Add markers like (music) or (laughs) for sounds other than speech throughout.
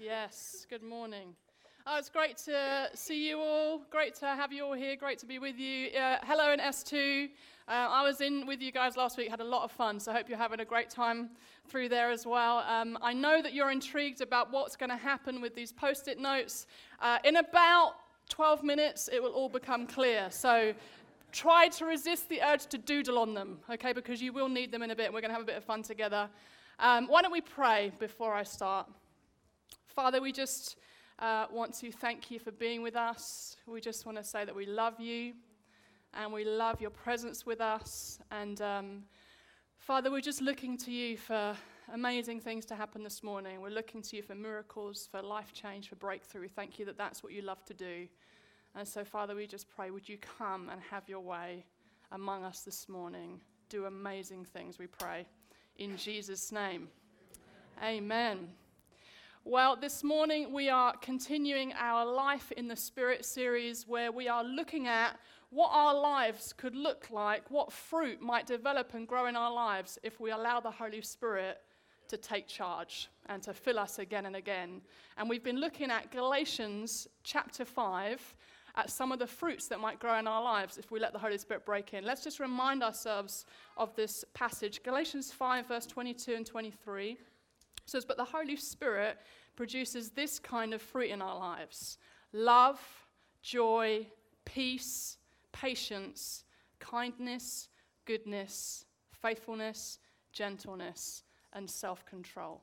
Yes, good morning. Oh, it's great to see you all. Great to have you all here. Great to be with you. Uh, hello in S2. Uh, I was in with you guys last week, had a lot of fun, so I hope you're having a great time through there as well. Um, I know that you're intrigued about what's going to happen with these post it notes. Uh, in about 12 minutes, it will all become clear. So try to resist the urge to doodle on them, okay, because you will need them in a bit, and we're going to have a bit of fun together. Um, why don't we pray before I start? Father, we just uh, want to thank you for being with us. We just want to say that we love you and we love your presence with us. And um, Father, we're just looking to you for amazing things to happen this morning. We're looking to you for miracles, for life change, for breakthrough. Thank you that that's what you love to do. And so, Father, we just pray, would you come and have your way among us this morning? Do amazing things, we pray. In Jesus' name. Amen. Well, this morning we are continuing our Life in the Spirit series where we are looking at what our lives could look like, what fruit might develop and grow in our lives if we allow the Holy Spirit to take charge and to fill us again and again. And we've been looking at Galatians chapter 5 at some of the fruits that might grow in our lives if we let the Holy Spirit break in. Let's just remind ourselves of this passage. Galatians 5, verse 22 and 23 says, But the Holy Spirit produces this kind of fruit in our lives love, joy, peace, patience, kindness, goodness, faithfulness, gentleness, and self control.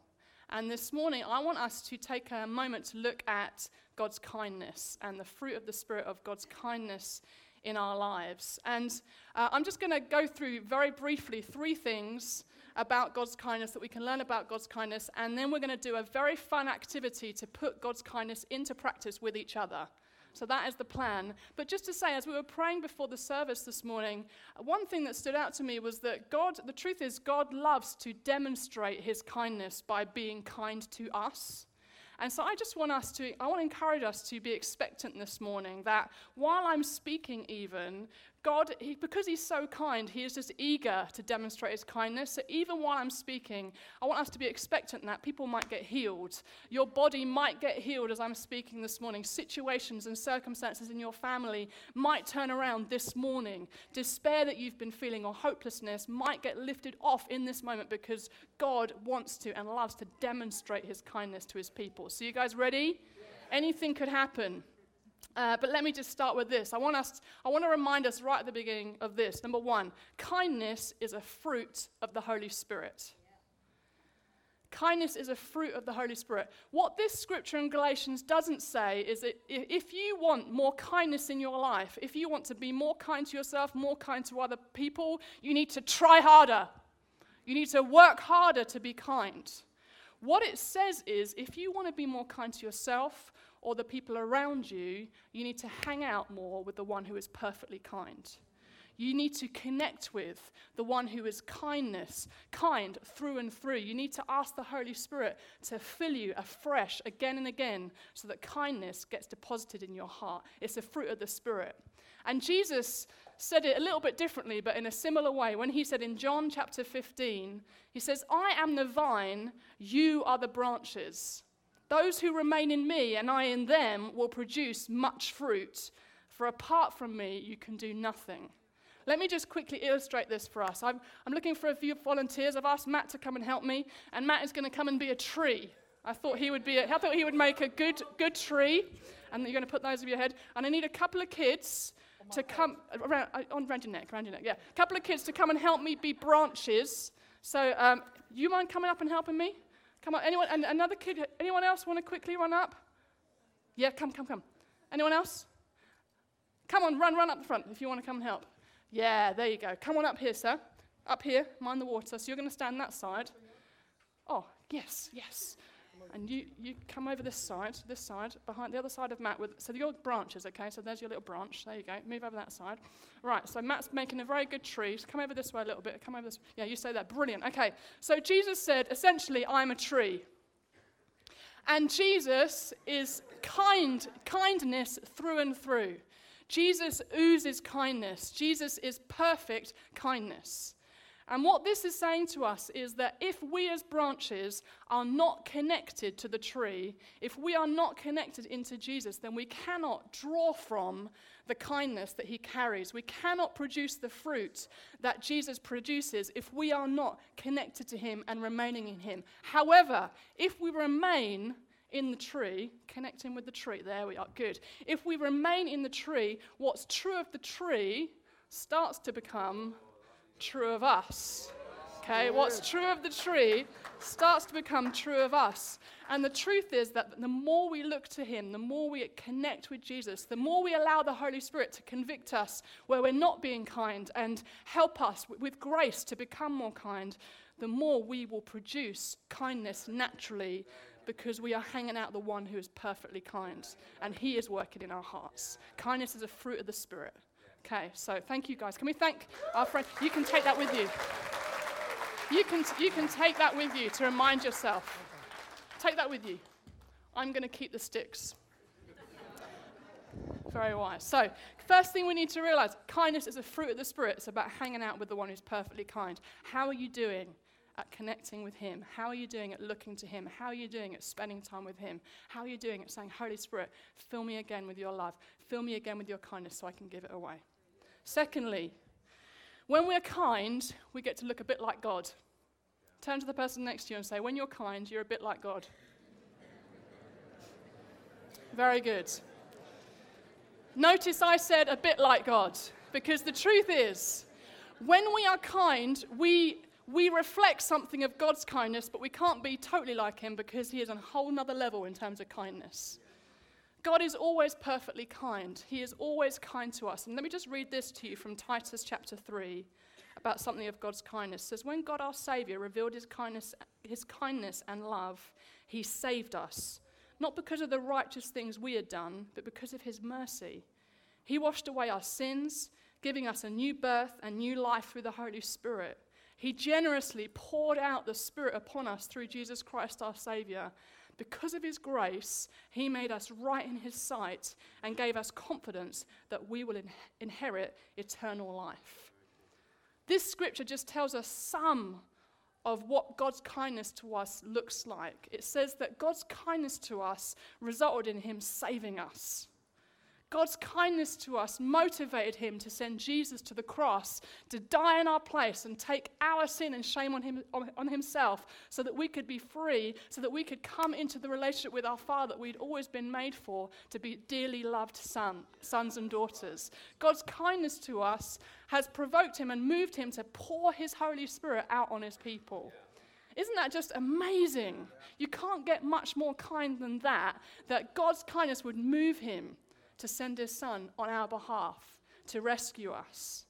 And this morning, I want us to take a moment to look at God's kindness and the fruit of the Spirit of God's kindness in our lives. And uh, I'm just going to go through very briefly three things about God's kindness, that we can learn about God's kindness, and then we're going to do a very fun activity to put God's kindness into practice with each other. So that is the plan. But just to say, as we were praying before the service this morning, one thing that stood out to me was that God, the truth is, God loves to demonstrate his kindness by being kind to us. And so I just want us to, I want to encourage us to be expectant this morning that while I'm speaking, even, God, he, because He's so kind, He is just eager to demonstrate His kindness. So even while I'm speaking, I want us to be expectant that people might get healed. Your body might get healed as I'm speaking this morning. Situations and circumstances in your family might turn around this morning. Despair that you've been feeling or hopelessness might get lifted off in this moment because God wants to and loves to demonstrate His kindness to His people. So, you guys ready? Anything could happen. Uh, but let me just start with this. I want, us, I want to remind us right at the beginning of this. Number one, kindness is a fruit of the Holy Spirit. Kindness is a fruit of the Holy Spirit. What this scripture in Galatians doesn't say is that if you want more kindness in your life, if you want to be more kind to yourself, more kind to other people, you need to try harder. You need to work harder to be kind. What it says is if you want to be more kind to yourself, or the people around you, you need to hang out more with the one who is perfectly kind. You need to connect with the one who is kindness, kind through and through. You need to ask the Holy Spirit to fill you afresh again and again so that kindness gets deposited in your heart. It's a fruit of the Spirit. And Jesus said it a little bit differently, but in a similar way. When he said in John chapter 15, he says, I am the vine, you are the branches. Those who remain in me and I in them will produce much fruit, for apart from me, you can do nothing. Let me just quickly illustrate this for us. I'm, I'm looking for a few volunteers. I've asked Matt to come and help me, and Matt is going to come and be a tree. I thought he would be. A, I thought he would make a good, good tree, and you're going to put those over your head. And I need a couple of kids to come around, uh, on around your neck, around your neck. Yeah, a couple of kids to come and help me be branches. So, um, you mind coming up and helping me? Come on, anyone? Another kid? Anyone else want to quickly run up? Yeah, come, come, come. Anyone else? Come on, run, run up the front if you want to come and help. Yeah, there you go. Come on up here, sir. Up here, mind the water. So you're going to stand that side. Oh, yes, yes. And you, you come over this side, this side, behind the other side of Matt. With, so your branches, okay? So there's your little branch. There you go. Move over that side. Right, so Matt's making a very good tree. So come over this way a little bit. Come over this. Yeah, you say that. Brilliant. Okay, so Jesus said, essentially, I'm a tree. And Jesus is kind, kindness through and through. Jesus oozes kindness. Jesus is perfect kindness. And what this is saying to us is that if we as branches are not connected to the tree, if we are not connected into Jesus, then we cannot draw from the kindness that he carries. We cannot produce the fruit that Jesus produces if we are not connected to him and remaining in him. However, if we remain in the tree, connecting with the tree, there we are, good. If we remain in the tree, what's true of the tree starts to become true of us. Okay, what's true of the tree starts to become true of us. And the truth is that the more we look to Him, the more we connect with Jesus, the more we allow the Holy Spirit to convict us where we're not being kind and help us with grace to become more kind, the more we will produce kindness naturally because we are hanging out the one who is perfectly kind and He is working in our hearts. Kindness is a fruit of the Spirit. Okay, so thank you guys. Can we thank our friend? You can take that with you. You can, you can take that with you to remind yourself. Take that with you. I'm going to keep the sticks. Very wise. So, first thing we need to realize kindness is a fruit of the Spirit. It's about hanging out with the one who's perfectly kind. How are you doing at connecting with Him? How are you doing at looking to Him? How are you doing at spending time with Him? How are you doing at saying, Holy Spirit, fill me again with your love, fill me again with your kindness so I can give it away? Secondly, when we're kind, we get to look a bit like God. Turn to the person next to you and say, When you're kind, you're a bit like God. Very good. Notice I said a bit like God, because the truth is, when we are kind, we, we reflect something of God's kindness, but we can't be totally like Him because He is on a whole nother level in terms of kindness. God is always perfectly kind. He is always kind to us. And let me just read this to you from Titus chapter 3 about something of God's kindness. It says, When God our Savior revealed his kindness, his kindness and love, he saved us, not because of the righteous things we had done, but because of his mercy. He washed away our sins, giving us a new birth and new life through the Holy Spirit. He generously poured out the Spirit upon us through Jesus Christ our Savior because of his grace, he made us right in his sight and gave us confidence that we will in- inherit eternal life. This scripture just tells us some of what God's kindness to us looks like. It says that God's kindness to us resulted in him saving us. God's kindness to us motivated him to send Jesus to the cross to die in our place and take our sin and shame on, him, on, himself so that we could be free, so that we could come into the relationship with our Father that we'd always been made for, to be dearly loved son, sons and daughters. God's kindness to us has provoked him and moved him to pour his Holy Spirit out on his people. Isn't that just amazing? You can't get much more kind than that, that God's kindness would move him to send his son on our behalf to rescue us.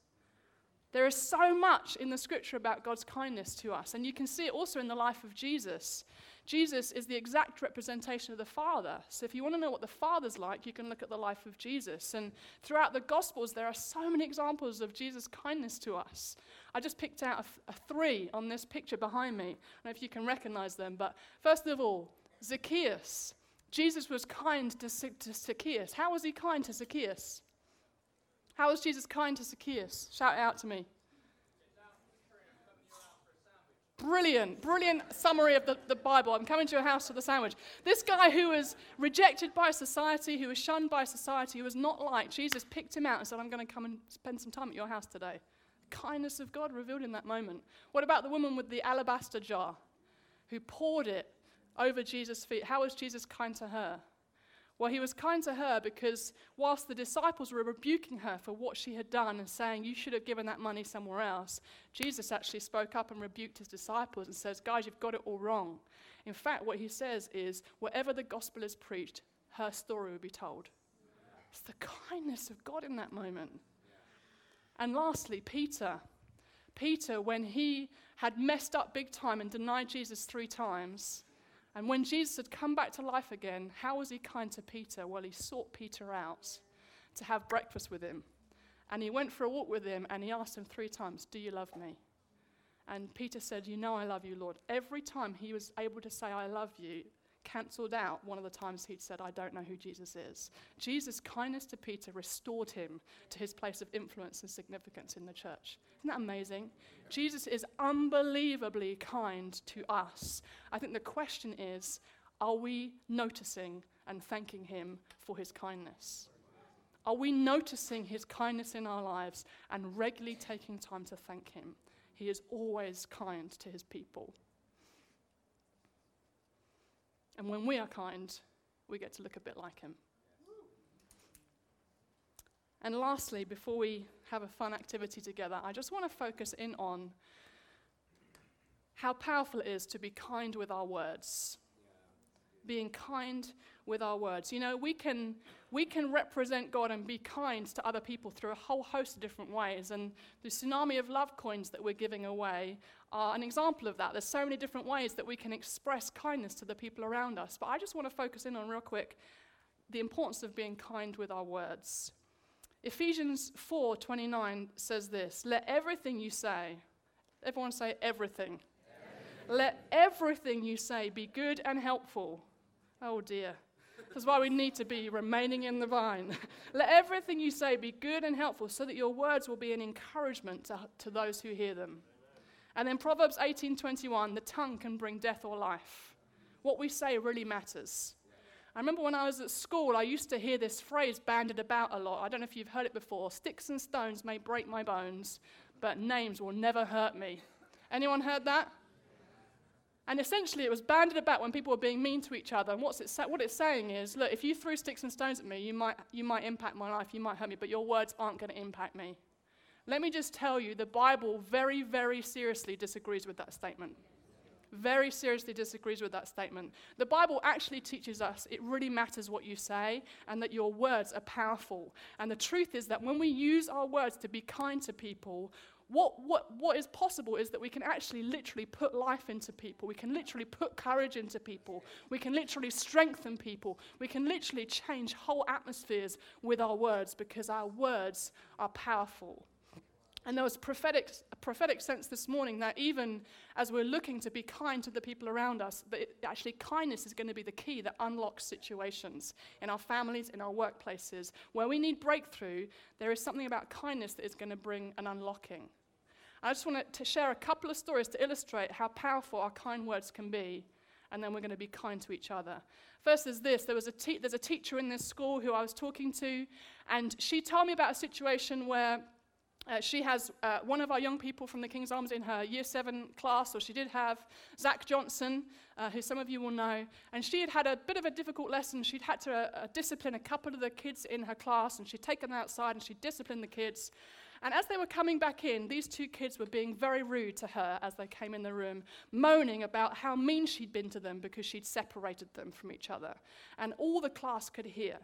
There is so much in the scripture about God's kindness to us, and you can see it also in the life of Jesus. Jesus is the exact representation of the Father. So, if you want to know what the Father's like, you can look at the life of Jesus. And throughout the Gospels, there are so many examples of Jesus' kindness to us. I just picked out a, a three on this picture behind me. I don't know if you can recognize them, but first of all, Zacchaeus. Jesus was kind to, to Zacchaeus. How was he kind to Zacchaeus? How was Jesus kind to Zacchaeus? Shout out to me. Brilliant, brilliant summary of the, the Bible. I'm coming to your house for the sandwich. This guy who was rejected by society, who was shunned by society, who was not liked, Jesus picked him out and said, I'm going to come and spend some time at your house today. Kindness of God revealed in that moment. What about the woman with the alabaster jar who poured it over Jesus' feet. How was Jesus kind to her? Well, he was kind to her because whilst the disciples were rebuking her for what she had done and saying, You should have given that money somewhere else, Jesus actually spoke up and rebuked his disciples and says, Guys, you've got it all wrong. In fact, what he says is, Wherever the gospel is preached, her story will be told. It's the kindness of God in that moment. And lastly, Peter. Peter, when he had messed up big time and denied Jesus three times, and when Jesus had come back to life again, how was he kind to Peter? Well, he sought Peter out to have breakfast with him. And he went for a walk with him and he asked him three times, Do you love me? And Peter said, You know I love you, Lord. Every time he was able to say, I love you, cancelled out one of the times he'd said, I don't know who Jesus is. Jesus' kindness to Peter restored him to his place of influence and significance in the church. Isn't that amazing? Jesus is unbelievably kind to us. I think the question is are we noticing and thanking him for his kindness? Are we noticing his kindness in our lives and regularly taking time to thank him? He is always kind to his people. And when we are kind, we get to look a bit like him. And lastly, before we have a fun activity together, I just want to focus in on how powerful it is to be kind with our words. Being kind with our words. You know, we can, we can represent God and be kind to other people through a whole host of different ways. And the tsunami of love coins that we're giving away are an example of that. There's so many different ways that we can express kindness to the people around us. But I just want to focus in on, real quick, the importance of being kind with our words. Ephesians 4:29 says this, "Let everything you say, everyone say everything. everything. Let everything you say be good and helpful." Oh dear. That's why we need to be remaining in the vine. (laughs) Let everything you say be good and helpful so that your words will be an encouragement to, to those who hear them. And then Proverbs 18:21, the tongue can bring death or life. What we say really matters. I remember when I was at school, I used to hear this phrase banded about a lot. I don't know if you've heard it before. Sticks and stones may break my bones, but names will never hurt me. Anyone heard that? And essentially, it was banded about when people were being mean to each other. And what's it sa- what it's saying is look, if you threw sticks and stones at me, you might, you might impact my life, you might hurt me, but your words aren't going to impact me. Let me just tell you, the Bible very, very seriously disagrees with that statement. Very seriously disagrees with that statement. The Bible actually teaches us it really matters what you say and that your words are powerful. And the truth is that when we use our words to be kind to people, what, what, what is possible is that we can actually literally put life into people. We can literally put courage into people. We can literally strengthen people. We can literally change whole atmospheres with our words because our words are powerful. And there was prophetic, a prophetic sense this morning that even as we're looking to be kind to the people around us, that it, actually kindness is going to be the key that unlocks situations in our families, in our workplaces. Where we need breakthrough, there is something about kindness that is going to bring an unlocking. I just want to share a couple of stories to illustrate how powerful our kind words can be, and then we're going to be kind to each other. First is this there was a te- there's a teacher in this school who I was talking to, and she told me about a situation where uh, she has uh, one of our young people from the King's Arms in her year seven class, or she did have Zach Johnson, uh, who some of you will know. And she had had a bit of a difficult lesson. She'd had to uh, discipline a couple of the kids in her class, and she'd taken them outside and she'd disciplined the kids. And as they were coming back in, these two kids were being very rude to her as they came in the room, moaning about how mean she'd been to them because she'd separated them from each other. And all the class could hear.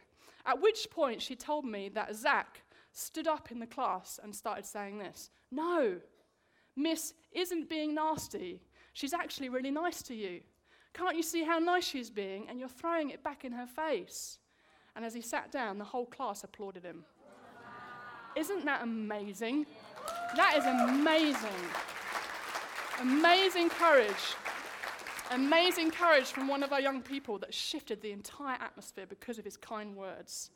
At which point, she told me that Zach stood up in the class and started saying this No, Miss isn't being nasty. She's actually really nice to you. Can't you see how nice she's being? And you're throwing it back in her face. And as he sat down, the whole class applauded him. Isn't that amazing? That is amazing. Amazing courage. Amazing courage from one of our young people that shifted the entire atmosphere because of his kind words.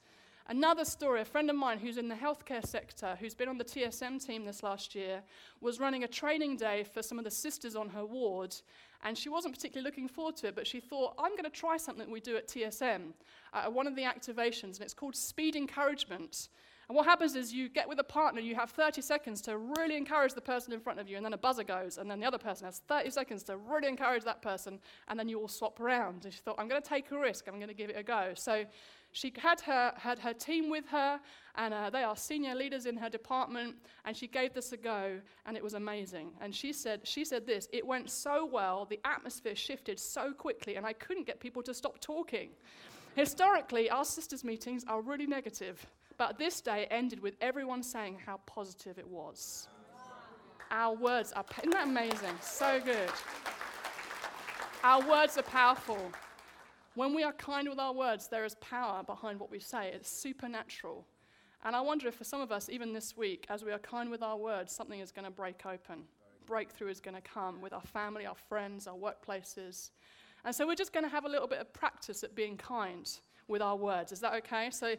Another story a friend of mine who's in the healthcare sector, who's been on the TSM team this last year, was running a training day for some of the sisters on her ward. And she wasn't particularly looking forward to it, but she thought, I'm going to try something we do at TSM, uh, one of the activations, and it's called speed encouragement. And what happens is you get with a partner, you have 30 seconds to really encourage the person in front of you, and then a buzzer goes, and then the other person has 30 seconds to really encourage that person, and then you all swap around. And she thought, I'm going to take a risk, I'm going to give it a go. So she had her, had her team with her, and uh, they are senior leaders in her department, and she gave this a go, and it was amazing. And she said, she said this it went so well, the atmosphere shifted so quickly, and I couldn't get people to stop talking. Historically, our sisters' meetings are really negative. But this day ended with everyone saying how positive it was. Our words are, isn't that amazing? So good. Our words are powerful. When we are kind with our words, there is power behind what we say. It's supernatural. And I wonder if for some of us, even this week, as we are kind with our words, something is going to break open. Breakthrough is going to come with our family, our friends, our workplaces. And so we're just going to have a little bit of practice at being kind with our words. Is that okay? So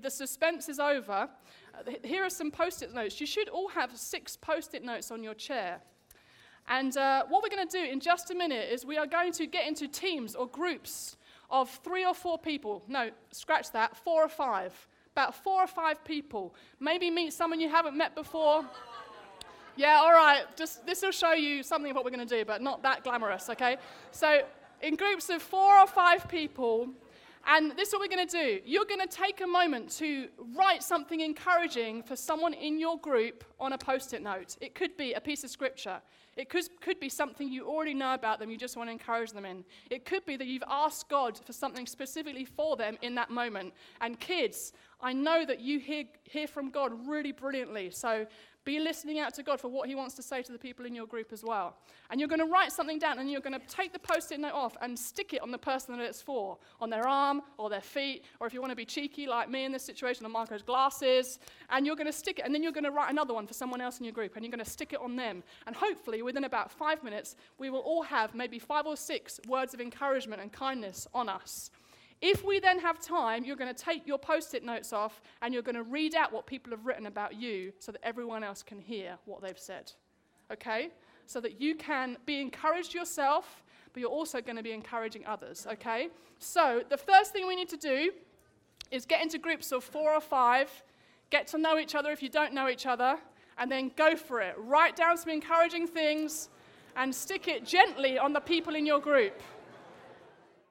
the suspense is over. Uh, here are some post it notes. You should all have six post it notes on your chair. And uh, what we're going to do in just a minute is we are going to get into teams or groups of three or four people. No, scratch that, four or five. About four or five people. Maybe meet someone you haven't met before. Yeah, all right. Just this will show you something of what we're going to do, but not that glamorous, okay? So, in groups of four or five people, and this is what we're going to do. You're going to take a moment to write something encouraging for someone in your group on a post it note. It could be a piece of scripture, it could, could be something you already know about them, you just want to encourage them in. It could be that you've asked God for something specifically for them in that moment. And kids, I know that you hear, hear from God really brilliantly. So be listening out to God for what He wants to say to the people in your group as well. And you're going to write something down and you're going to take the post it note off and stick it on the person that it's for, on their arm or their feet, or if you want to be cheeky like me in this situation, on Marco's glasses. And you're going to stick it, and then you're going to write another one for someone else in your group, and you're going to stick it on them. And hopefully, within about five minutes, we will all have maybe five or six words of encouragement and kindness on us. If we then have time, you're going to take your post it notes off and you're going to read out what people have written about you so that everyone else can hear what they've said. Okay? So that you can be encouraged yourself, but you're also going to be encouraging others. Okay? So the first thing we need to do is get into groups of four or five, get to know each other if you don't know each other, and then go for it. Write down some encouraging things and stick it gently on the people in your group.